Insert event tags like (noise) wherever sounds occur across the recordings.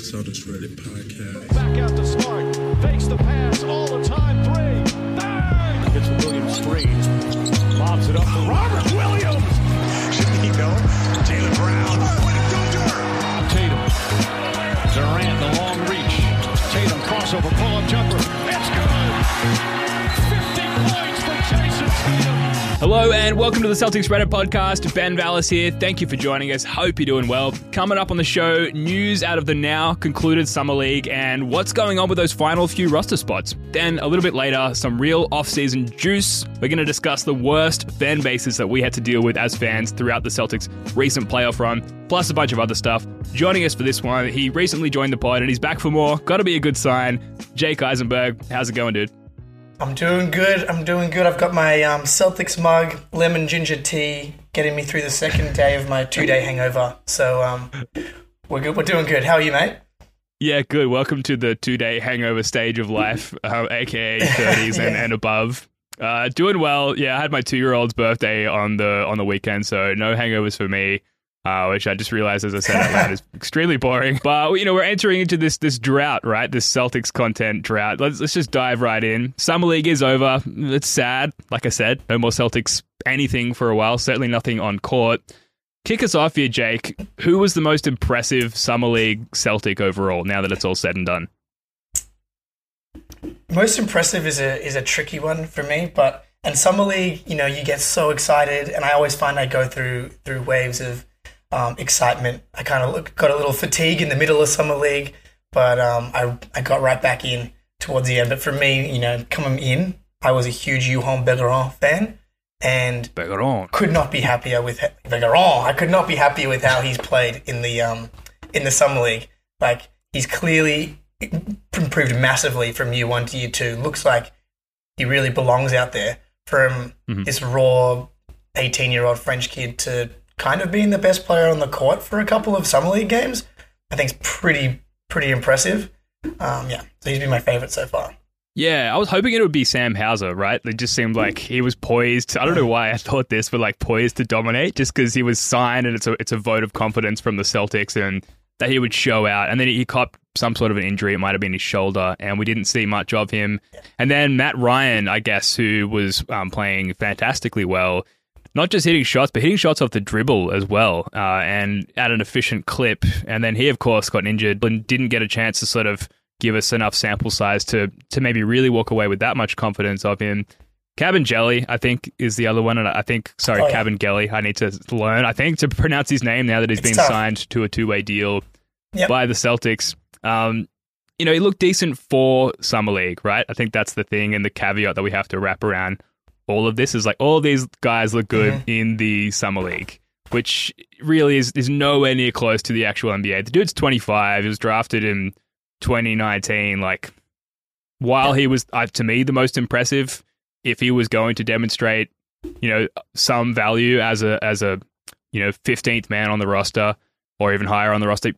Celtics Reddit podcast. Back out to Smart. Fakes the pass all the time. Three. Bang! Gets the Williams screen. Lobs it up for Robert Williams. Shaquille, Jaylen Brown. Tatum. Durant, the long reach. Tatum crossover, pull-up jumper. Hello and welcome to the Celtics Reddit podcast. Ben Vallis here. Thank you for joining us. Hope you're doing well. Coming up on the show, news out of the now concluded Summer League and what's going on with those final few roster spots. Then a little bit later, some real off-season juice. We're going to discuss the worst fan bases that we had to deal with as fans throughout the Celtics' recent playoff run, plus a bunch of other stuff. Joining us for this one, he recently joined the pod and he's back for more. Got to be a good sign. Jake Eisenberg, how's it going, dude? I'm doing good. I'm doing good. I've got my um, Celtics mug, lemon ginger tea, getting me through the second day of my two day hangover. So um, we're good. We're doing good. How are you, mate? Yeah, good. Welcome to the two day hangover stage of life, uh, aka 30s and, Yeah. and above. Uh, doing well. Yeah, I had my two year old's birthday on the on the weekend, so no hangovers for me. Uh, which I just realized, as I said out loud, is (laughs) extremely boring. But you know, we're entering into this this drought, right? This Celtics content drought. Let's let's just dive right in. Summer league is over. It's sad. Like I said, no more Celtics anything for a while. Certainly nothing on court. Kick us off here, Jake. Who was the most impressive Summer League Celtic overall? Now that it's all said and done. Most impressive is a is a tricky one for me, but and summer league, you know, you get so excited, and I always find I go through through waves of um, excitement. I kind of got a little fatigue in the middle of summer league, but um, I I got right back in towards the end. But for me, you know, coming in, I was a huge Juhann Begarin fan, and Begarin. could not be happier with Begarin. I could not be happier with how he's played in the um in the summer league. Like he's clearly improved massively from year one to year two. Looks like he really belongs out there. From this raw eighteen year old French kid to kind of being the best player on the court for a couple of summer league games, I think it's pretty pretty impressive. Um, yeah, so he's been my favorite so far. Yeah, I was hoping it would be Sam Hauser, right? It just seemed like he was poised. I don't know why I thought this, but like poised to dominate, just because he was signed and it's a it's a vote of confidence from the Celtics and that he would show out. And then he copped some sort of an injury. It might have been his shoulder, and we didn't see much of him. And then Matt Ryan, I guess, who was um, playing fantastically well. Not just hitting shots, but hitting shots off the dribble as well, uh, and at an efficient clip. And then he, of course, got injured and didn't get a chance to sort of give us enough sample size to to maybe really walk away with that much confidence of him. Kabengele, I think, is the other one, and I think sorry, Oh, yeah. Kabengele. I need to learn, I think, to pronounce his name now that he's It's been tough. signed to a two way deal Yep. by the Celtics. Um, you know, he looked decent for summer league, right? I think that's the thing, and the caveat that we have to wrap around all of this is like all these guys look good Mm-hmm. in the summer league, which really is is nowhere near close to the actual NBA. The dude's twenty five. He was drafted in 2019. Like, while he was uh, to me the most impressive, if he was going to demonstrate, you know, some value as a as a you know 15th man on the roster or even higher on the roster,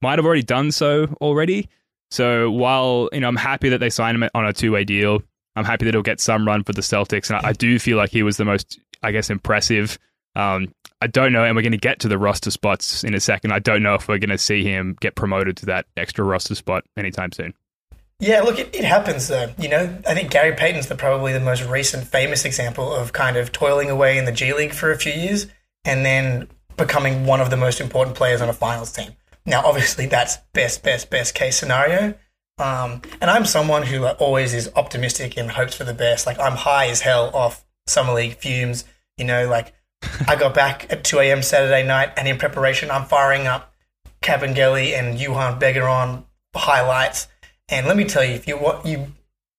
might have already done so already. So while you know I'm happy that they signed him on a two way deal, I'm happy that he'll get some run for the Celtics, and I, I do feel like he was the most, I guess, impressive. Um, I don't know, and we're going to get to the roster spots in a second. I don't know if we're going to see him get promoted to that extra roster spot anytime soon. Yeah, look, it, it happens though. You know, I think Gary Payton's the probably the most recent famous example of kind of toiling away in the G League for a few years and then becoming one of the most important players on a finals team. Now, obviously, that's best, best, best case scenario. Um, and I'm someone who always is optimistic and hopes for the best. Like I'm high as hell off summer league fumes. You know, like I got back at 2 a.m. Saturday night, and in preparation, I'm firing up Kabengele and Juhann Begarin highlights. And let me tell you, if you want you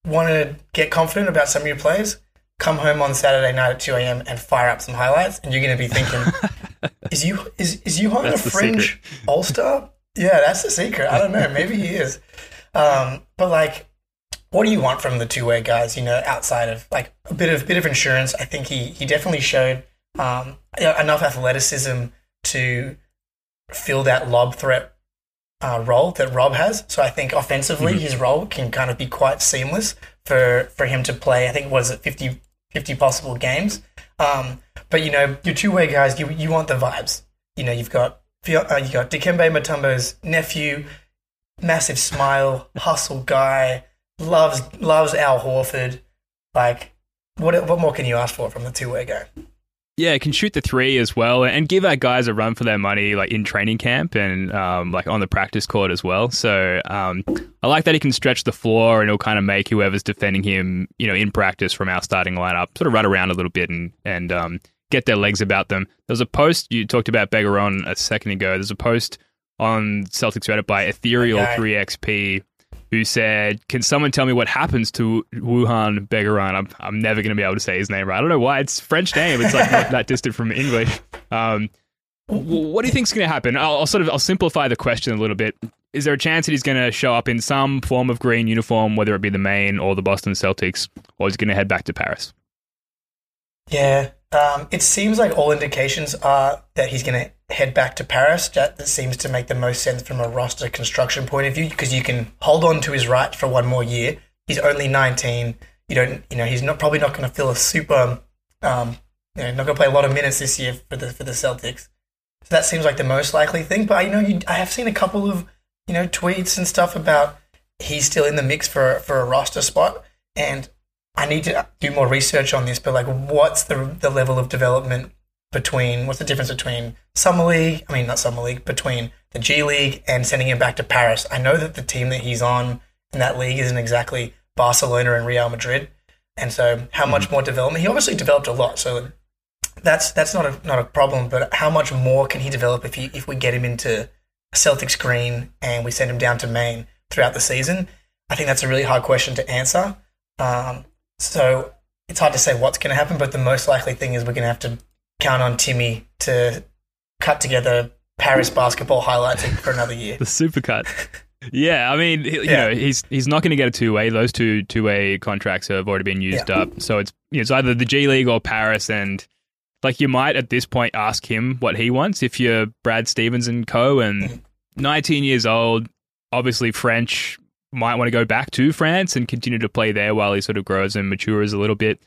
want to get confident about some of your plays, come home on Saturday night at 2 a.m. and fire up some highlights, and you're going to be thinking, (laughs) "Is you is is Juhann That's a fringe All Star?" Yeah, that's the secret. I don't know. Maybe he is. Um, but like, what do you want from the two way guys? You know, outside of like a bit of bit of insurance, I think he he definitely showed um, enough athleticism to fill that lob threat uh, role that Rob has. So I think offensively, his role can kind of be quite seamless for for him to play. I think was it 50, 50 possible games. Um, but you know, your two way guys, you you want the vibes. You know, you've got uh, you got Dikembe Mutombo's nephew, massive smile, hustle guy, loves loves Al Horford. Like, what what more can you ask for from the two way guy? Yeah, can shoot the three as well, and give our guys a run for their money, like in training camp and um, like on the practice court as well. So um, I like that he can stretch the floor and he'll kind of make whoever's defending him, you know, in practice from our starting lineup, sort of run around a little bit and and um, get their legs about them. There was a post you talked about Begarin a second ago. There's a post on Celtics Reddit by Ethereal Okay. Three XP who said, "Can someone tell me what happens to Wuhan Begarin?" I'm I'm never going to be able to say his name right. I don't know why. It's French name. It's like not (laughs) that distant from English. Um, what do you think's going to happen? I'll, I'll sort of I'll simplify the question a little bit. Is there a chance that he's going to show up in some form of green uniform, whether it be the Maine or the Boston Celtics, or is he going to head back to Paris? Yeah, um, it seems like all indications are that he's going to head back to Paris. That, seems to make the most sense from a roster construction point of view because you can hold on to his rights for one more year. He's only 19. You don't, you know, he's not probably not going to feel a super, um, you know, not going to play a lot of minutes this year for the for the Celtics. So that seems like the most likely thing. But you know, you, I have seen a couple of you know tweets and stuff about he's still in the mix for for a roster spot, and I need to do more research on this, but like, what's the the level of development between? What's the difference between summer league? I mean, not summer league, between the G League and sending him back to Paris. I know that the team that he's on in that league isn't exactly Barcelona and Real Madrid, and so how much more development? He obviously developed a lot, so that's that's not a not a problem. But how much more can he develop if he if we get him into Celtics green and we send him down to Maine throughout the season? I think that's a really hard question to answer. Um, so it's hard to say what's going to happen, but the most likely thing is we're going to have to count on Timmy to cut together Paris basketball highlights for another year. (laughs) The supercut. Yeah, I mean, you Yeah. know, he's he's not going to get a two way. Those two two way contracts have already been used Yeah. up. So it's you know, it's either the G League or Paris, and like you might at this point ask him what he wants if you're Brad Stevens and co. And mm-hmm. 19 years old, obviously French, might want to go back to France and continue to play there while he sort of grows and matures a little bit.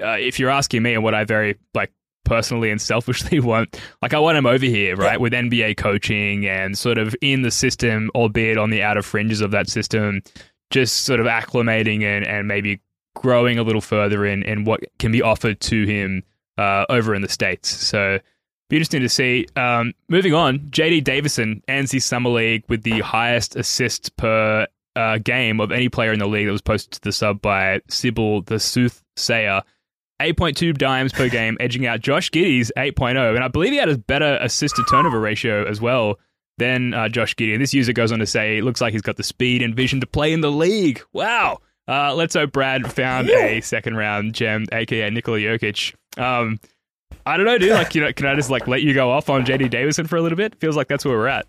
Uh, if you're asking me and what I very like personally and selfishly (laughs) want, like I want him over here, right, with NBA coaching and sort of in the system, albeit on the outer fringes of that system, just sort of acclimating and, and maybe growing a little further in, in what can be offered to him uh, over in the States. So be interesting to see. Um, moving on, JD Davison ends his summer league with the highest assists per uh, game of any player in the league that was posted to the sub by Sybil the Soothsayer. 8.2 dimes per game, edging out Josh Giddey's 8.0. And I believe he had a better assist to turnover ratio as well than uh, Josh Giddy. And this user goes on to say, it looks like he's got the speed and vision to play in the league. Wow. Uh, let's hope Brad found a second round gem, aka Nikola Jokic. Um, I don't know, dude. Like, you know, can I just like let you go off on JD Davison for a little bit? Feels like that's where we're at.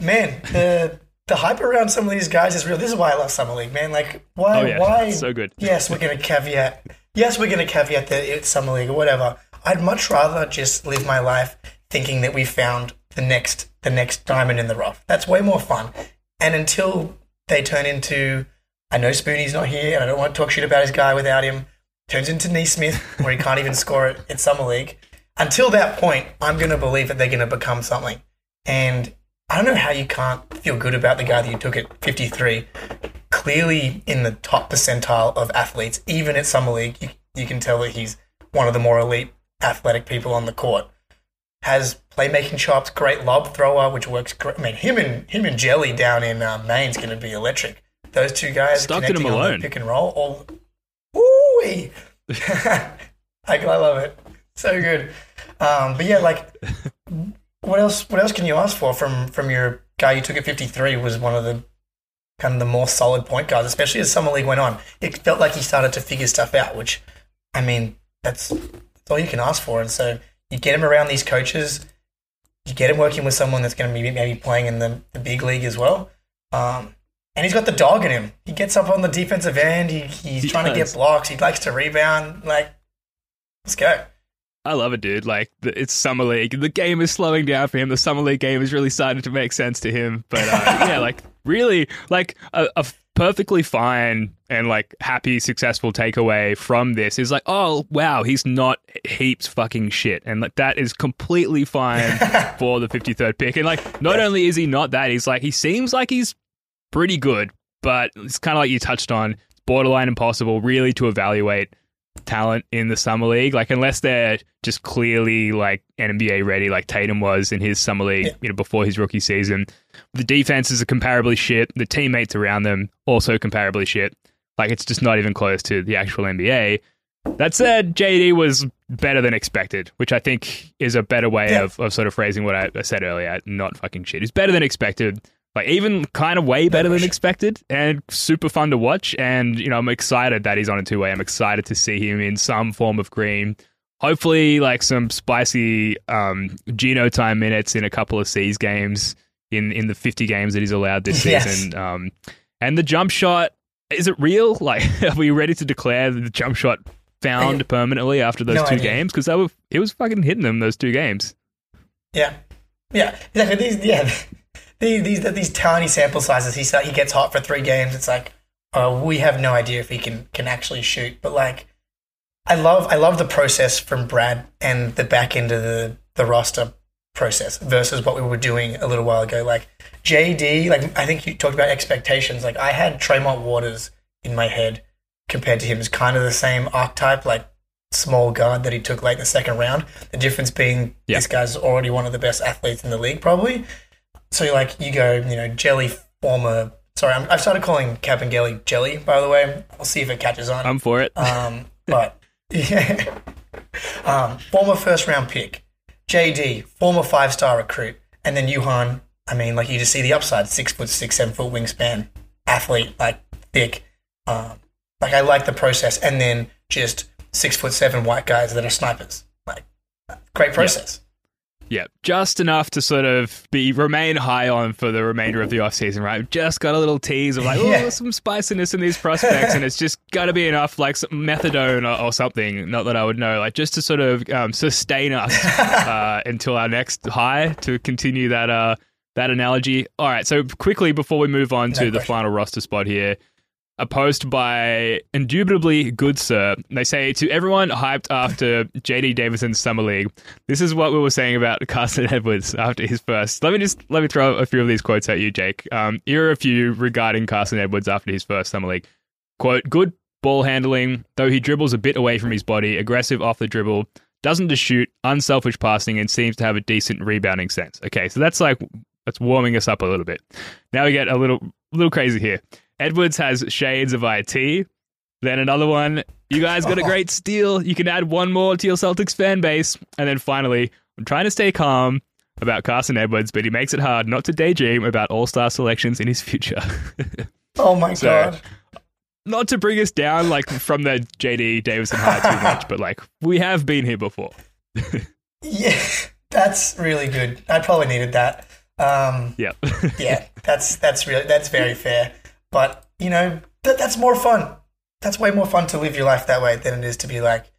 Man, the the hype around some of these guys is real. This is why I love summer league, man. Like, why? Oh, yeah. Why? So good. Yes, we're going to caveat. Yes, we're going to caveat that it's summer league or whatever. I'd much rather just live my life thinking that we found the next the next diamond in the rough. That's way more fun. And until they turn into, I know Spoonie's not here, and I don't want to talk shit about his guy without him. Turns into Nesmith, where he can't even score it in summer league. Until that point, I'm going to believe that they're going to become something. And I don't know how you can't feel good about the guy that you took at 53. Clearly in the top percentile of athletes, even at summer league, you, you can tell that he's one of the more elite athletic people on the court. has playmaking chops, great lob thrower, which works great. I mean, him and him and Jelly down in uh, Maine's going to be electric. Those two guys Stockton connecting on pick and roll. All, woo (laughs) (laughs) I, I love it. So good. Um, but yeah, like, what else? What else can you ask for from from your guy you took at 53? Was one of the kind of the more solid point guards, especially as summer league went on. It felt like he started to figure stuff out, which, I mean, that's, that's all you can ask for. And so you get him around these coaches, you get him working with someone that's going to be maybe playing in the, the big league as well. Um, and he's got the dog in him. He gets up on the defensive end. He, he's He trying to get blocks. He likes to rebound. Like, let's go. I love it, dude. Like it's summer league. The game is slowing down for him. The summer league game is really starting to make sense to him. But uh, (laughs) yeah, like really, like a, a perfectly fine and like happy, successful takeaway from this is like, oh wow, he's not heaps fucking shit, and like that is completely fine (laughs) for the fifty third pick. And like, not only is he not that, he's like he seems like he's pretty good, but it's kind of like you touched on, borderline impossible really to evaluate talent in the summer league. Like unless they're just clearly like NBA ready, like Tatum was in his summer league, Yeah. you know, before his rookie season. The defenses are comparably shit. The teammates around them also comparably shit. Like it's just not even close to the actual NBA. That said, JD was better than expected, which I think is a better way Yeah. of, of sort of phrasing what I, I said earlier. Not fucking shit. He's better than expected. Like even kind of way better than expected and super fun to watch. And, you know, I'm excited that he's on a two way. I'm excited to see him in some form of green. Hopefully, like some spicy um, Geno time minutes in a couple of C's games in, in the 50 games that he's allowed this (laughs) Yes. season. Um, and the jump shot, is it real? (laughs) Like, are we ready to declare the jump shot found permanently after those No two idea. games? Because it was fucking hitting them those two games. Yeah, yeah, exactly. These, yeah, these these these tiny sample sizes. He start, he gets hot for three games. It's like, oh, we have no idea if he can can actually shoot. But like, I love I love the process from Brad and the back end of the the roster process versus what we were doing a little while ago. Like JD, like I think you talked about expectations. Like I had Tremont Waters in my head compared to him as kind of the same archetype, like small guard that he took late in the second round. The difference being Yeah. this guy's already one of the best athletes in the league, probably. So like you go, you know, Jelly former. Sorry, I'm, I've started calling Kabengele Jelly. Jelly by the way, I'll see if it catches on. I'm for it. Um, but yeah, (laughs) um, former first round pick, JD, former five star recruit, and then Yuhan. I mean, like you just see the upside: six foot six, seven foot wingspan, athlete, like thick. Um, like I like the process, and then just six foot seven white guys that are snipers. Like great process. Yeah, just enough to sort of be remain high on for the remainder of the offseason, right? Just got a little tease of like, (laughs) oh, Yeah. some spiciness in these prospects, and it's just got to be enough, like some methadone or, or something. Not that I would know, like just to sort of um, sustain us (laughs) uh, until our next high to continue that uh, that analogy. All right, so quickly before we move on to No the final roster spot here, a post by indubitably good sir. They say to everyone hyped after JD Davison's summer league. This is what we were saying about (laughs) Carson Edwards after his first. Let me just let me throw a few of these quotes at you, Jake. Um, here are a few regarding Carson Edwards after his first summer league. Quote: Good ball handling, though he dribbles a bit away from his body. Aggressive off the dribble. Doesn't just shoot. Unselfish passing and seems to have a decent rebounding sense. Okay, so that's like that's warming us up a little bit. Now we get a little little crazy here. Edwards has shades of IT. Then another one. You guys got a (laughs) great steal. You can add one more to your Celtics fan base. And then finally, I'm trying to stay calm about Carson Edwards, but he makes it hard not to daydream about all star selections in his future. (laughs) Oh my So- god. not to bring us down like from the JD Davison high too (laughs) much, but like we have been here before. Yeah, that's really good. I probably needed that. Um, Yeah. yeah, that's that's really that's very fair. But you know, that, that's more fun. That's way more fun to live your life that way than it is to be like,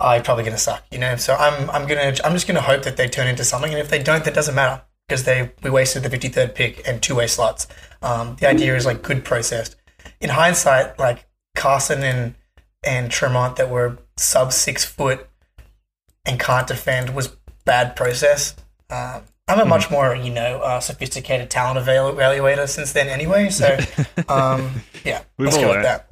oh, you're probably gonna suck. You know, so I'm I'm gonna I'm just gonna hope that they turn into something, and if they don't, that doesn't matter because they we wasted the 53rd pick and two way slots. Um, the idea is like good processed. In hindsight, like Carson and and Tremont that were sub six foot and can't defend was bad process. Um, I'm a much more, you know, uh, sophisticated talent evalu- evaluator since then, anyway. So, (laughs) um, yeah, We've let's go with that.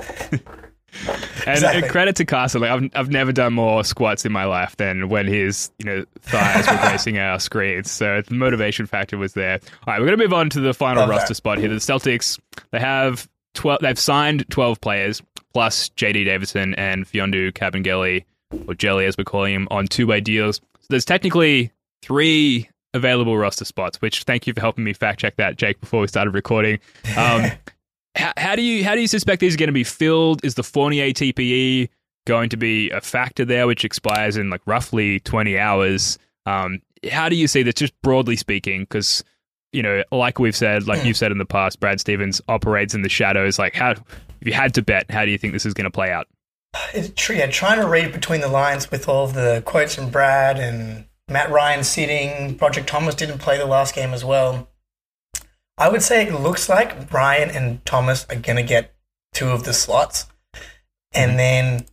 And Exactly. credit to Carson. Like I've I've never done more squats in my life than when his you know thighs were (laughs) gracing our screens. So the motivation factor was there. All right, we're gonna move on to the final Love roster that. spot here. The Celtics they have twelve. They've signed twelve players plus JD Davison and Mfiondu Kabengele or Jelly as we're calling him on two way deals. So there's technically three available roster spots. Which thank you for helping me fact check that, Jake, before we started recording. Um, (laughs) how, how do you how do you suspect these are going to be filled? Is the Fournier TPE going to be a factor there, which expires in like roughly twenty hours? Um, how do you see that, just broadly speaking? Because you know, like we've said, like you've said in the past, Brad Stevens operates in the shadows. Like, how if you had to bet, how do you think this is going to play out? It's yeah, trying to read between the lines with all of the quotes from Brad and Matt Ryan sitting. Brodric Thomas didn't play the last game as well. I would say it looks like Ryan and Thomas are going to get two of the slots, and hmm. then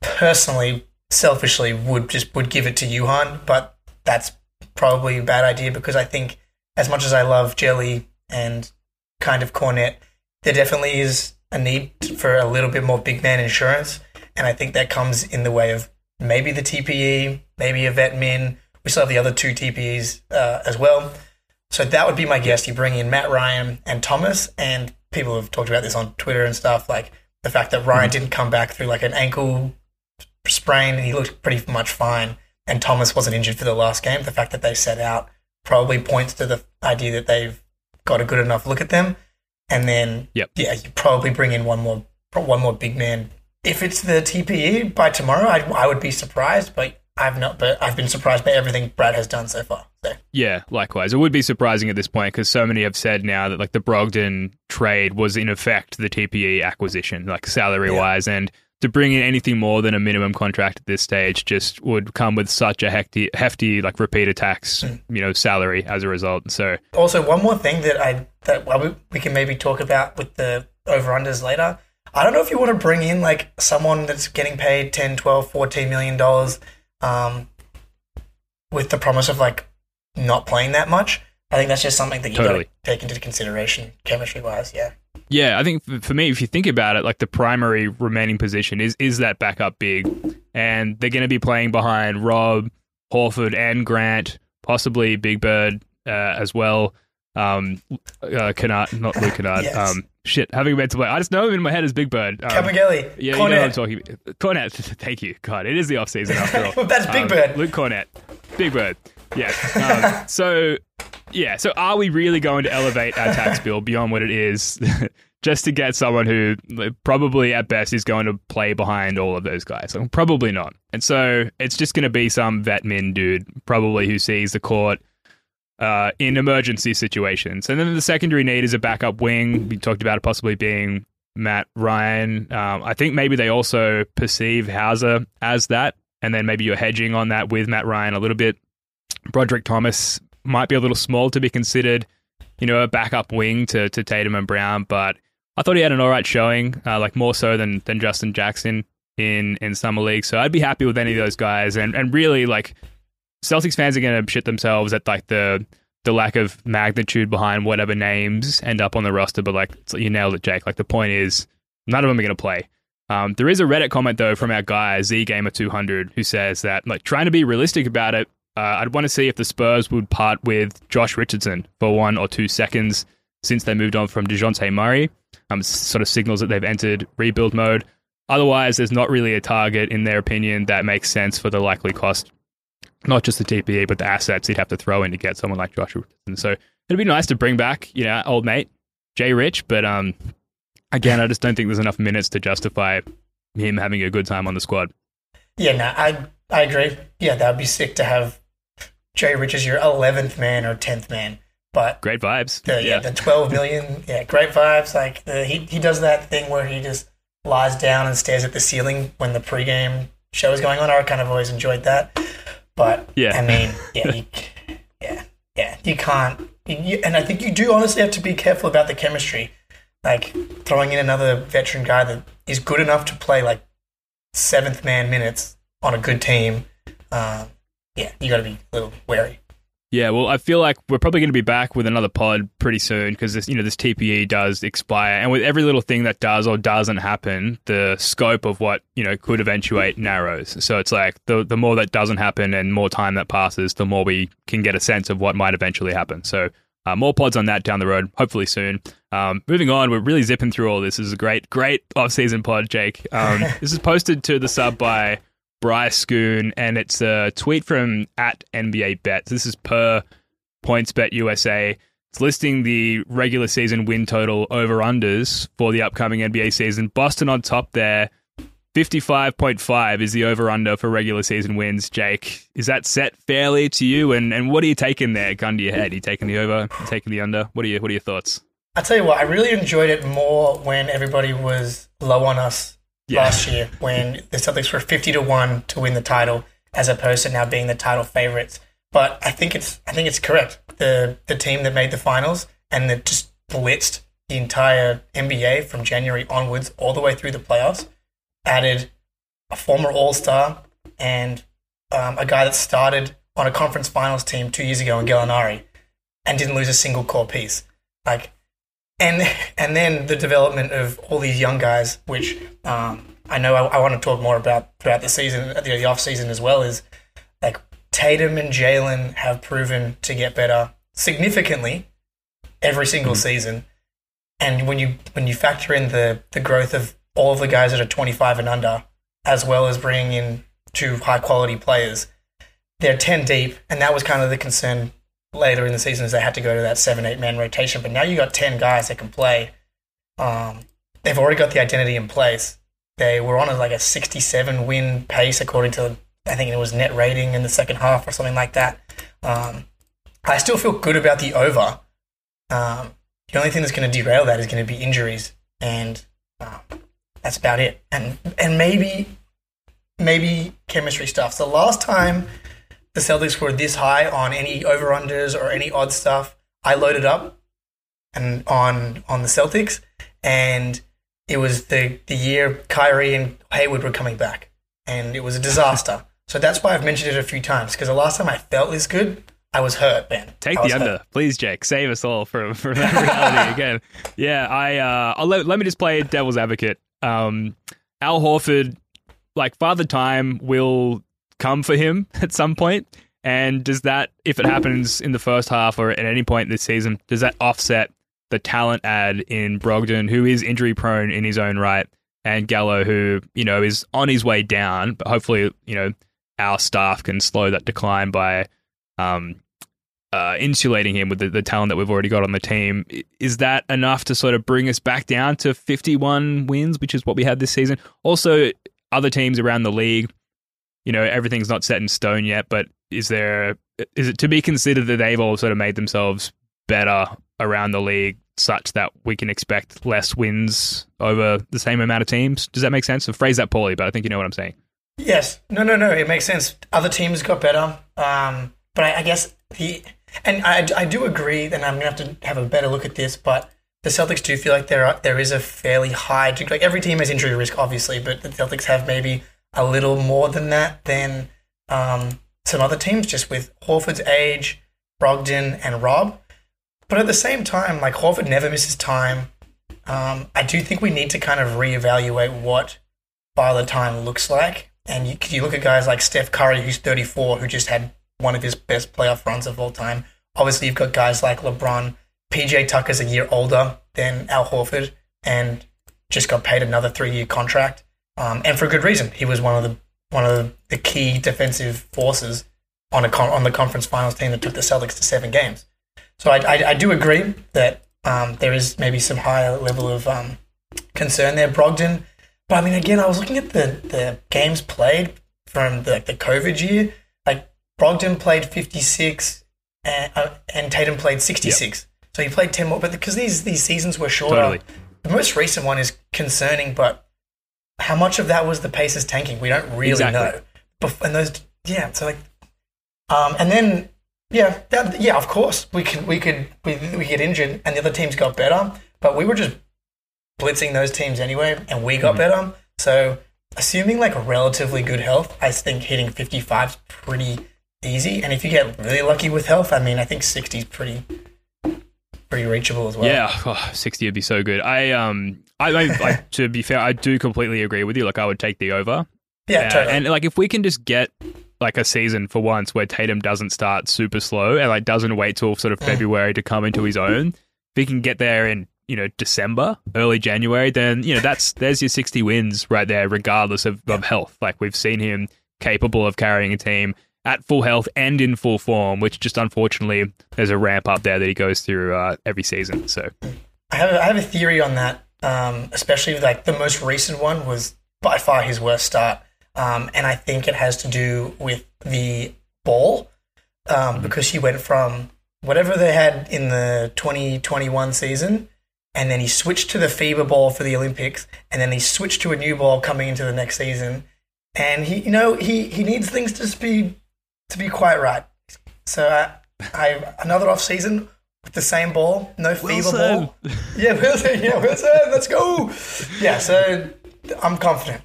personally, selfishly, would just would give it to Yuhan, but that's probably a bad idea because I think as much as I love Jelly and kind of Kornet, there definitely is a need for a little bit more big man insurance, and I think that comes in the way of maybe the TPE, maybe a vet min. We still have the other two TPEs uh, as well. So that would be my guess. You bring in Matt Ryan and Thomas, and people have talked about this on Twitter and stuff, like the fact that Ryan didn't come back through like an ankle sprain and he looked pretty much fine, and Thomas wasn't injured for the last game. The fact that they set out probably points to the idea that they've got a good enough look at them. And then, Yep. yeah, you probably bring in one more one more big man. If it's the TPE by tomorrow, I, I would be surprised, but I've not. But I've been surprised by everything Brad has done so far. So. Yeah, likewise. It would be surprising at this point because so many have said now that like the Brogdon trade was in effect the TPE acquisition, like salary wise, and to bring in anything more than a minimum contract at this stage just would come with such a hefty, hefty like repeater tax, hmm. you know, salary as a result. So Also, one more thing that I that well, we, we can maybe talk about with the over unders later. I don't know if you want to bring in like someone that's getting paid 10, 12, 14 million dollars um, with the promise of like not playing that much. I think that's just something that you got to take into consideration chemistry wise. Yeah. Yeah, I think for me, if you think about it, like the primary remaining position is is that backup big, and they're going to be playing behind Rob, Horford, and Grant, possibly Big Bird uh, as well. Um, uh, Kennard, not Luke Kennard. (laughs) Yes. Um, shit, having a to play. I just know him in my head as Big Bird. Um, yeah, you know Kornet. what I'm talking about. Kornet, (laughs) thank you. God, it is the off season after all. (laughs) Well, that's Big Um, Bird. Luke Kornet. Big Bird. Yeah. Um, so, yeah. So, are we really going to elevate our tax bill beyond what it is just to get someone who probably at best is going to play behind all of those guys? Like, probably not. And so, it's just going to be some vet min dude, probably who sees the court uh, in emergency situations. And then the secondary need is a backup wing. We talked about it possibly being Matt Ryan. Um, I think maybe they also perceive Hauser as that. And then maybe you're hedging on that with Matt Ryan a little bit. Brodric Thomas might be a little small to be considered, you know, a backup wing to, to Tatum and Brown, but I thought he had an all right showing, uh, like more so than, than Justin Jackson in, in Summer League. So I'd be happy with any of those guys. And, and really, like, Celtics fans are going to shit themselves at like the the lack of magnitude behind whatever names end up on the roster. But like you nailed it, Jake. Like the point is, none of them are going to play. Um, there is a Reddit comment though from our guy Z Gamer 200 who says that like trying to be realistic about it. Uh, I'd want to see if the Spurs would part with Josh Richardson for one or two seconds since they moved on from Dejounte Murray. Um, sort of signals that they've entered rebuild mode. Otherwise, there's not really a target in their opinion that makes sense for the likely cost not just the TPE, but the assets he'd have to throw in to get someone like Joshua. And so it'd be nice to bring back, you know, old mate Jay Rich, but um, again, I just don't think there's enough minutes to justify him having a good time on the squad. Yeah, no, I I agree. Yeah, that would be sick to have Jay Rich as your eleventh man or tenth man. But Great vibes. the, yeah. the twelve million, (laughs) yeah, great vibes. Like the, he he does that thing where he just lies down and stares at the ceiling when the pregame show is going on. I kind of always enjoyed that. But Yeah. I mean, yeah, you, (laughs) yeah, yeah, you can't. You, and I think you do honestly have to be careful about the chemistry. Like throwing in another veteran guy that is good enough to play like seventh man minutes on a good team. Um, yeah, you got to be a little wary. Yeah, well, I feel like we're probably going to be back with another pod pretty soon because this, you know, this TPE does expire, and with every little thing that does or doesn't happen, the scope of what you know could eventuate narrows. So it's like the the more that doesn't happen and more time that passes, the more we can get a sense of what might eventually happen. So uh, more pods on that down the road, hopefully soon. Um, moving on, we're really zipping through all this. This is a great, great off-season pod, Jake. Um, (laughs) this is posted to the sub by Bryce Schoon, and it's a tweet from at NBA Bets. This is per PointsBet USA. It's listing the regular season win total over unders for the upcoming NBA season. Boston on top there. 55.5 is the over under for regular season wins. Jake, is that set fairly to you? And and what are you taking there, gun to your head? Are you taking the over? Taking the under? What are you what are your thoughts? I tell you what, I really enjoyed it more when everybody was low on us Yeah. last year when the Celtics were 50 to 1 to win the title as opposed to now being the title favorites. But I think it's I think it's correct. The the team that made the finals and that just blitzed the entire NBA from January onwards all the way through the playoffs added a former All-Star and um, a guy that started on a conference finals team 2 years ago in Gallinari and didn't lose a single core piece. Like and and then the development of all these young guys, which um, I know I, I want to talk more about throughout the season, the, the off season as well, is like Tatum and Jaylen have proven to get better significantly every single season. And when you when you factor in the the growth of all of the guys that are 25 and under, as well as bringing in two high quality players, they're 10 deep, and that was kind of the concern later in the season is they had to go to that seven eight man rotation. But now you got 10 guys that can play. Um, they've already got the identity in place. They were on a, like a 67 win pace according to I think it was net rating in the second half or something like that. Um, I still feel good about the over. Um, the only thing that's going to derail that is going to be injuries, and um, that's about it. And and maybe maybe chemistry stuff. So last time the Celtics were this high on any over unders or any odd stuff, I loaded up and on on the Celtics, and it was the the year Kyrie and Hayward were coming back, and it was a disaster. (laughs) so that's why I've mentioned it a few times because the last time I felt this good, I was hurt, man. Take the under, hurt. please, Jake. Save us all from from that reality (laughs) again. Yeah, I. Uh, I'll let, let me just play devil's advocate. Um, Al Horford, like Father Time, will come for him (laughs) at some point. And does that, if it happens in the first half or at any point this season, does that offset the talent ad in Brogdon, who is injury prone in his own right, and Gallo, who you know is on his way down, but hopefully you know our staff can slow that decline by um, uh, insulating him with the, the talent that we've already got on the team. Is that enough to sort of bring us back down to 51 wins, which is what we had this season? Also, other teams around the league, you know, everything's not set in stone yet, but is there is it to be considered that they've all sort of made themselves better around the league such that we can expect less wins over the same amount of teams? Does that make sense? I phrase that poorly, but I think you know what I'm saying. Yes. No, no, no. It makes sense. Other teams got better. Um, but I, I guess the and I, I do agree, and I'm gonna have to have a better look at this. But the Celtics do feel like there are, there is a fairly high like every team has injury risk, obviously, but the Celtics have maybe a little more than that than um, some other teams, just with Horford's age, Brogdon, and Rob. But at the same time, like Horford never misses time. Um, I do think we need to kind of reevaluate what Father Time looks like. And you, you look at guys like Steph Curry, who's 34, who just had one of his best playoff runs of all time. Obviously, you've got guys like LeBron. PJ Tucker's a year older than Al Horford and just got paid another three-year contract, um, and for a good reason. He was one of the one of the, the key defensive forces on a con- on the conference finals team that took the Celtics to seven games. So I, I, I do agree that um, there is maybe some higher level of um, concern there. Brogdon, but I mean, again, I was looking at the, the games played from the, like the COVID year. Like Brogdon played 56 and, uh, and Tatum played 66. So he played 10 more. But because these, these seasons were shorter, Totally. the most recent one is concerning, but how much of that was the Pacers tanking? We don't really Exactly. know. Bef- And those, yeah, so like, um, and then, yeah, that, yeah, of course, we could, we could, we, we get injured and the other teams got better, but we were just blitzing those teams anyway, and we got better. So, assuming like relatively good health, I think hitting 55 is pretty easy. And if you get really lucky with health, I mean, I think 60 is pretty pretty reachable as well. Yeah, oh, 60 would be so good. I um I, I, I to be fair, I do completely agree with you. Like I would take the over. yeah, Uh, totally. And like if we can just get like a season for once where Tatum doesn't start super slow and like doesn't wait till sort of Mm. February to come into his own, if we can get there in you know December, early January, then you know that's there's your 60 wins right there, regardless of, of health. Like we've seen him capable of carrying a team at full health and in full form, which just unfortunately there's a ramp up there that he goes through uh, every season. So I have, a, I have a theory on that, um, especially like the most recent one was by far his worst start. Um, and I think it has to do with the ball um, because he went from whatever they had in the 2021 season, and then he switched to the FIBA ball for the Olympics, and then he switched to a new ball coming into the next season. And he, you know, he, he needs things to be to be quite right. So I, I another off season with the same ball, no FIBA ball. Yeah, Wilson. Yeah, Wilson. Let's go. Yeah, so I'm confident.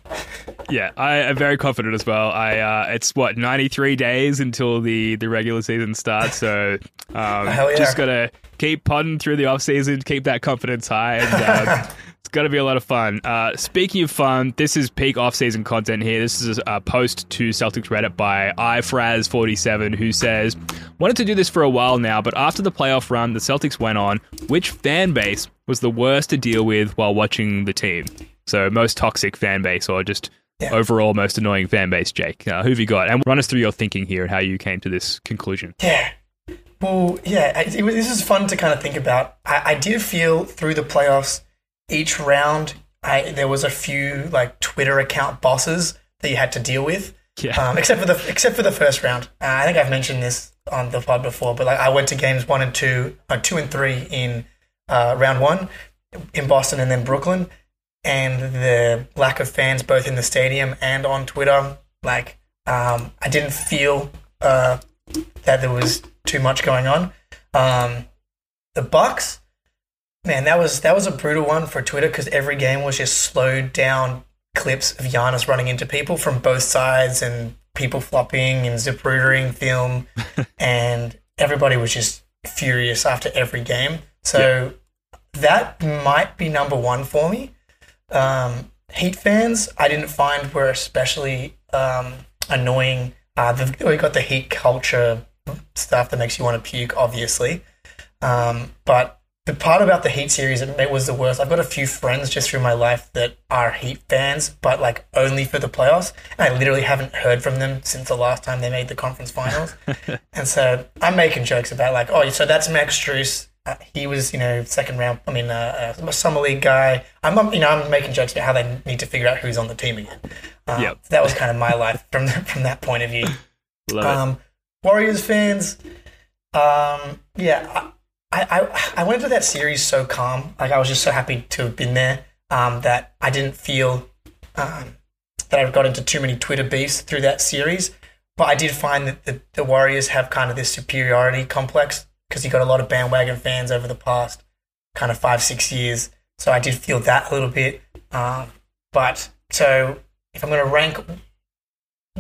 Yeah, I am very confident as well. I uh, it's what 93 days until the the regular season starts, so um, yeah. just gotta keep putting through the off season, keep that confidence high, and uh, (laughs) it's gonna be a lot of fun. Uh, speaking of fun, this is peak off season content here. This is a post to Celtics Reddit by ifraz47 who says, "Wanted to do this for a while now, but after the playoff run the Celtics went on, which fan base was the worst to deal with while watching the team?" So most toxic fan base, or just Yeah. overall most annoying fan base, Jake. Uh, who have you got? And run us through your thinking here and how you came to this conclusion. Yeah. Well, yeah, I- it this is fun to kind of think about. I, I did feel through the playoffs, each round, I there was a few like Twitter account bosses that you had to deal with. Yeah. Um, except for the except for the first round. Uh, I think I've mentioned this on the pod before, but like I went to games one and two, uh, two and three in uh, round one in Boston and then Brooklyn, and the lack of fans both in the stadium and on Twitter, like um, I didn't feel uh, that there was too much going on. Um, the Bucks, man, that was that was a brutal one for Twitter because every game was just slowed down clips of Giannis running into people from both sides and people flopping and Zapruder film, (laughs) and everybody was just furious after every game. So that might be number one for me. Um, Heat fans, I didn't find were especially um, annoying. Uh, they've got the Heat culture stuff that makes you want to puke, obviously. Um, but the part about the Heat series that it was the worst. I've got a few friends just through my life that are Heat fans, but like only for the playoffs. And I literally haven't heard from them since the last time they made the conference finals. (laughs) and so I'm making jokes about like, oh, so that's Max Strus. Uh, he was, you know, second round. I mean, uh, uh, a summer league guy. I'm, you know, I'm making jokes about how they need to figure out who's on the team again. Um, Yep. That was kind of my life from from that point of view. Love Um, Warriors fans, um, yeah, I, I I went into that series so calm. Like I was just so happy to have been there. Um, that I didn't feel um, that I got into too many Twitter beefs through that series. But I did find that the, the Warriors have kind of this superiority complex because you got a lot of bandwagon fans over the past kind of five six years. So I did feel that a little bit. Um, but so if I'm going to rank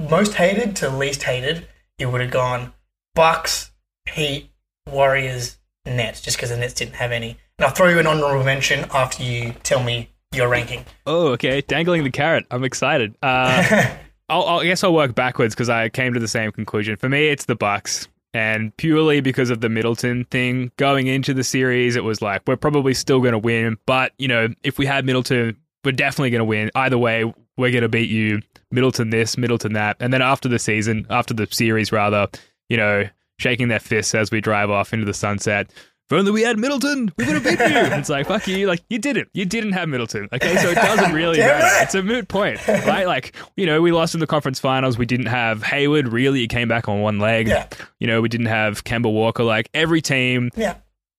most hated to least hated, it would have gone Bucks, Heat, Warriors, Nets, just because the Nets didn't have any. And I'll throw you an honorable mention after you tell me your ranking. Oh, okay. Dangling the carrot. I'm excited. Uh, (laughs) I'll, I'll, I guess I'll work backwards because I came to the same conclusion. For me, it's the Bucks, and purely because of the Middleton thing going into the series, it was like we're probably still going to win. But you know, if we had Middleton, we're definitely going to win. Either way, we're going to beat you. Middleton this, Middleton that, and then after the season, after the series rather, you know, shaking their fists as we drive off into the sunset. If only we had Middleton, we would have beaten you. (laughs) it's like fuck you, like you didn't, you didn't have Middleton. Okay, so it doesn't really Damn matter. it. It's a moot point, right? Like you know, we lost in the conference finals. We didn't have Hayward. Really, he came back on one leg. Yeah. You know, we didn't have Kemba Walker. Like every team Yeah.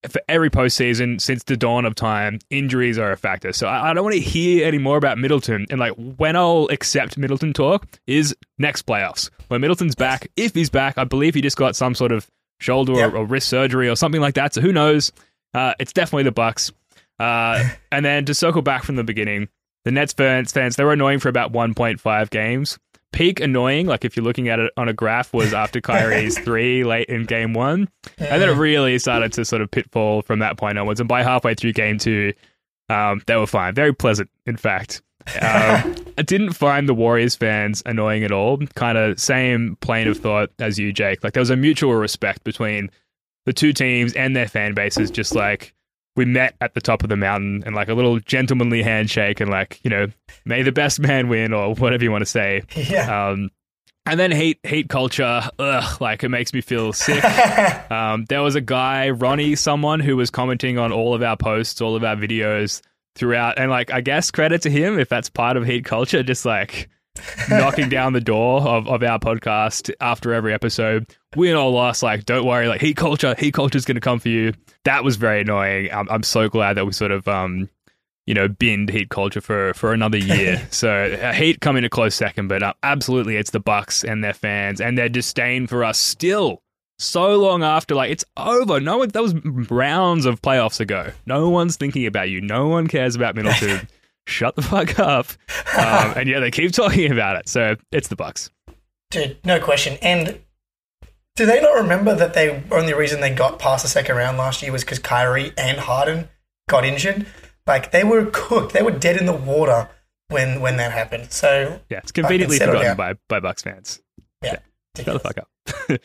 For every postseason since the dawn of time, injuries are a factor. So I, I don't want to hear any more about Middleton. And like when I'll accept Middleton talk is next playoffs. When Middleton's back, if he's back, I believe he just got some sort of shoulder Yep. or, or wrist surgery or something like that. So who knows? Uh, it's definitely the Bucks. Uh, (laughs) and then to circle back from the beginning, the Nets fans, fans they were annoying for about 1.5 games. Peak annoying, like if you're looking at it on a graph, was after (laughs) Kyrie's three late in game one. And then it really started to sort of pitfall from that point onwards. And by halfway through game two, um, they were fine. Very pleasant, in fact. Um, (laughs) I didn't find the Warriors fans annoying at all. Kind of same plane of thought as you, Jake. Like there was a mutual respect between the two teams and their fan bases, just like we met at the top of the mountain and like a little gentlemanly handshake and like, you know, may the best man win or whatever you want to say. (laughs) Yeah. Um, and then hate hate culture, ugh, like it makes me feel sick. (laughs) um, there was a guy, Ronnie, someone who was commenting on all of our posts, all of our videos throughout, and like I guess credit to him if that's part of hate culture, just like knocking (laughs) down the door of, of our podcast after every episode. Win or lost. like don't worry, like heat culture, heat culture is going to come for you. That was very annoying. I'm, I'm so glad that we sort of um, you know, binned heat culture for for another year. (laughs) so uh, heat coming a close second, but uh, absolutely, it's the Bucks and their fans and their disdain for us still. So long after, like it's over. No one. That was rounds of playoffs ago. No one's thinking about you. No one cares about Middleton. (laughs) Shut the fuck up. (laughs) Um, and yeah, they keep talking about it. So it's the Bucks. Dude, no question. And do they not remember that the only reason they got past the second round last year was because Kyrie and Harden got injured? Like they were cooked. They were dead in the water when when that happened. So Yeah, it's conveniently forgotten down. by by Bucks fans. yeah. Shut the fuck up. (laughs)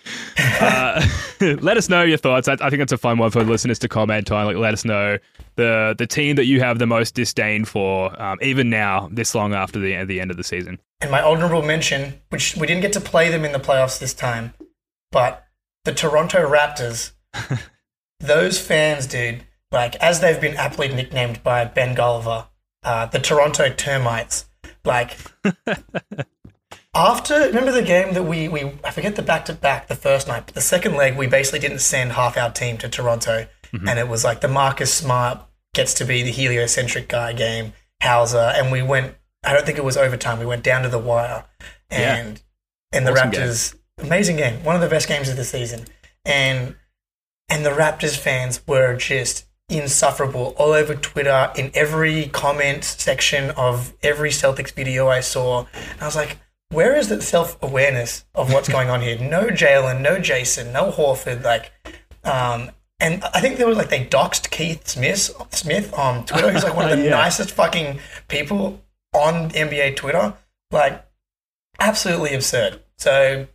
uh, (laughs) let us know your thoughts. I, I think it's a fun one for listeners to comment on. Like, let us know the the team that you have the most disdain for, um, even now, this long after the the end of the season. And my honorable mention, which we didn't get to play them in the playoffs this time, but the Toronto Raptors, (laughs) those fans, dude, like as they've been aptly nicknamed by Ben Gulliver, uh, the Toronto Termites, like (laughs) after remember the game that we we I forget the back to back the first night, but the second leg we basically didn't send half our team to Toronto, and it was like the Marcus Smart gets to be the heliocentric guy game, Hauser, and we went. I don't think it was overtime. We went down to the wire, Yeah. and and the Awesome game. Amazing game, one of the best games of the season, and and the Raptors fans were just insufferable all over Twitter, in every comment section of every Celtics video I saw. And I was like, where is the self awareness of what's (laughs) going on here? No Jaylen, no Jason, no Horford, like, um, and I think there was like they doxed Keith Smith Smith on Twitter. He's like one of the (laughs) Yeah. nicest fucking people on NBA Twitter. Like, absolutely absurd. So,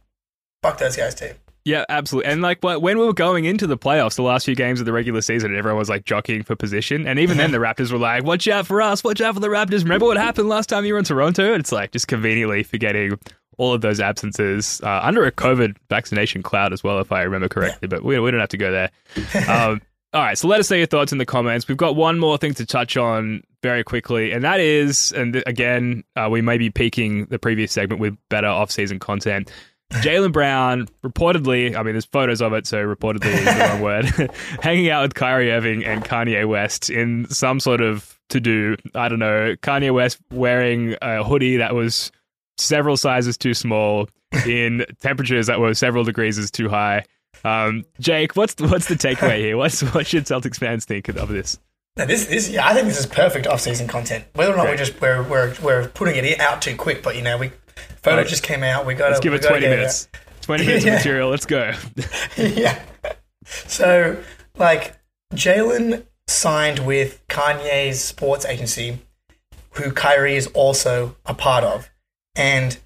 fuck those guys too. Yeah, absolutely. And like when we were going into the playoffs, the last few games of the regular season, everyone was like jockeying for position. And even then, the (laughs) Raptors were like, "Watch out for us! Watch out for the Raptors!" Remember what happened last time you were in Toronto? And It's like just conveniently forgetting all of those absences uh, under a COVID vaccination cloud as well, if I remember correctly. But we, we don't have to go there. Um, (laughs) all right, so let us know your thoughts in the comments. We've got one more thing to touch on very quickly, and that is, and th- again, uh, we may be peaking the previous segment with better off-season content. Jaylen Brown reportedly, I mean, there's photos of it, so reportedly is the wrong word, (laughs) hanging out with Kyrie Irving and Kanye West in some sort of to do. I don't know. Kanye West wearing a hoodie that was several sizes too small in temperatures that were several degrees is too high. Um, Jake, what's the, what's the takeaway here? What's what should Celtics fans think of this? Now this, this, yeah, I think this is perfect off-season content. Whether or not we're just we're, we're we're putting it out too quick, but you know, we photo Right. just came out. We got Let's give it 20 minutes. 20 minutes (laughs) Yeah. of material. Let's go. (laughs) yeah. So, like, Jaylen signed with Kanye's sports agency, who Kyrie is also a part of, and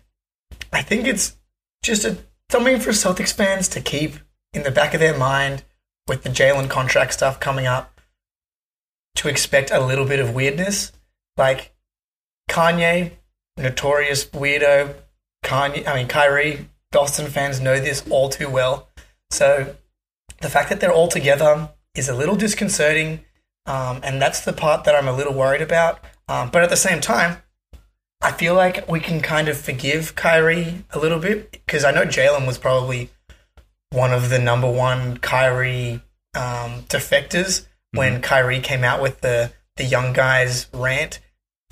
I think it's just a something for Celtics fans to keep in the back of their mind with the Jaylen contract stuff coming up. To expect a little bit of weirdness, like Kanye, notorious weirdo. Kanye, I mean Kyrie, Boston fans know this all too well. So the fact that they're all together is a little disconcerting, um, and that's the part that I'm a little worried about. Um, but at the same time, I feel like we can kind of forgive Kyrie a little bit because I know Jaylen was probably one of the number one Kyrie um, defectors when Kyrie came out with the the young guys rant.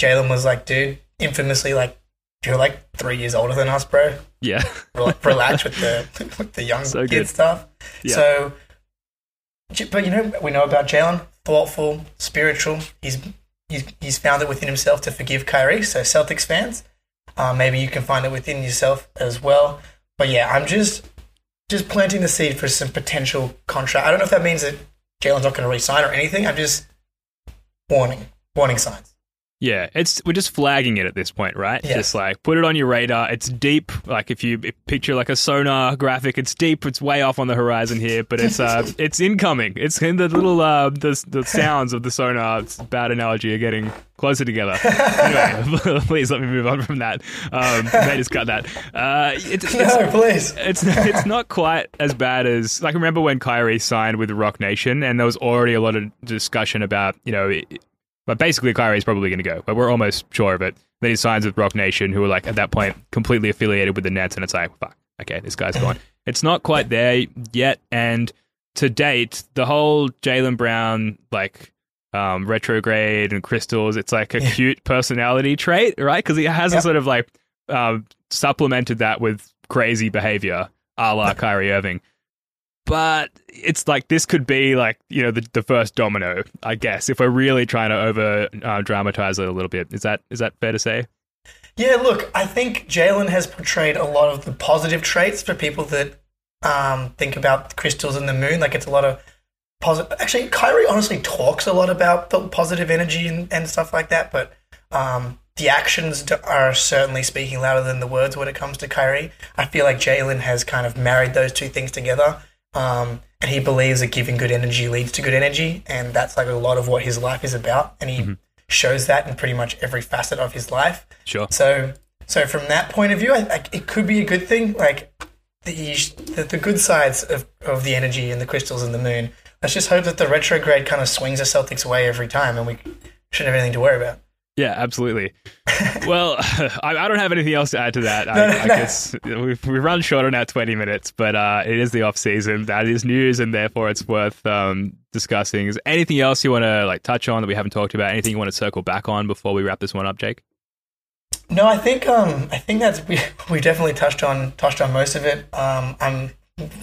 Jaylen was like, "Dude, infamously like." You're like three years older than us, bro Yeah. (laughs) rel- relax with the (laughs) with the young So kid stuff. Yeah. So, but you know, we know about Jaylen, thoughtful, spiritual. He's he's he's found it within himself to forgive Kyrie. So, Celtics fans, Uh, maybe you can find it within yourself as well. But yeah, I'm just just planting the seed for some potential contract. I don't know if that means that Jaylen's not going to resign or anything. I'm just warning, warning signs. Yeah, it's we're just flagging it at this point, right? Yeah. Just like put it on your radar. It's deep. Like if you picture like a sonar graphic, it's deep. It's way off on the horizon here, but it's uh (laughs) it's incoming. It's in the little uh the the sounds of the sonar. It's a bad analogy are getting closer together. anyway, (laughs) (laughs) please let me move on from that. Um, may just cut that. Uh, it's, it's, No, please. it's it's not quite as bad as like remember when Kyrie signed with Roc Nation and there was already a lot of discussion about you know but basically Kyrie's probably going to go but we're almost sure of it. Then he signs with Roc Nation who were like at that point completely affiliated with the Nets and it's like fuck okay this guy's gone. (laughs) It's not quite there yet and to date the whole Jaylen Brown like um, retrograde and crystals it's like a cute personality trait right? Because he has a Yep. sort of like um, supplemented that with crazy behavior a la Kyrie Irving. But it's like this could be like you know the, the first domino, I guess, if we're really trying to over uh, dramatize it a little bit. Is that is that fair to say? Yeah, look, I think Jaylen has portrayed a lot of the positive traits for people that um, think about crystals and the moon. Like it's a lot of positive. Actually, Kyrie honestly talks a lot about the positive energy and, and stuff like that, but um, the actions are certainly speaking louder than the words when it comes to Kyrie. I feel like Jaylen has kind of married those two things together. Um, and he believes that giving good energy leads to good energy, and that's like a lot of what his life is about. And he shows that in pretty much every facet of his life. Sure. So, so from that point of view, I, I, it could be a good thing. Like the, the the good sides of, of the energy and the crystals and the moon. Let's just hope that the retrograde kind of swings the Celtics away every time, and we shouldn't have anything to worry about. Yeah, absolutely. (laughs) well, (laughs) I, I don't have anything else to add to that. I, No, no, I no. guess we've, we run short on our 20 minutes, but uh, it is the off season. That is news, and therefore it's worth um, discussing. Is anything else you want to like touch on that we haven't talked about? Anything you want to circle back on before we wrap this one up, Jake? No, I think um I think that's we we definitely touched on touched on most of it. Um, I'm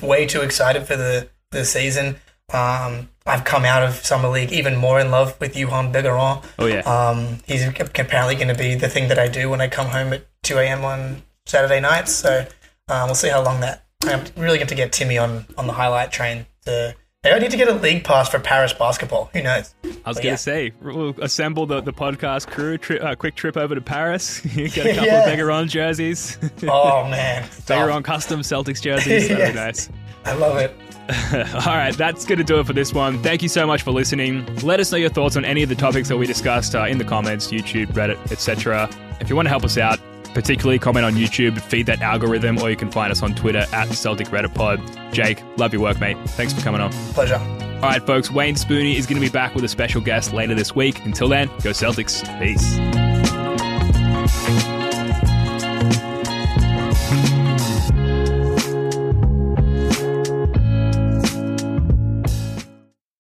way too excited for the the season. Um, I've come out of summer league even more in love with Juhann Begarin. Oh yeah. Um, he's apparently going to be the thing that I do when I come home at 2 a.m. on Saturday nights. So um, we'll see how long that. I'm really going to get Timmy on, on the highlight train. To, maybe I need to get a league pass for Paris basketball. Who knows? I was But to yeah. say, we'll assemble the, the podcast crew, tri- uh, quick trip over to Paris, (laughs) get a (laughs) couple Yeah. of Begarin jerseys, (laughs) Oh man, Begarin custom Celtics jerseys. That'd Yes. be nice. I love it. (laughs) All right, that's going to do it for this one. Thank you so much for listening. Let us know your thoughts on any of the topics that we discussed uh, in the comments, YouTube, Reddit, etc. If you want to help us out, particularly comment on YouTube, feed that algorithm, or you can find us on Twitter at Celtic Reddit Pod. Jake, love your work, mate. Thanks for coming on. Pleasure. All right, folks, Wayne Spooney is going to be back with a special guest later this week. Until then, go Celtics. Peace.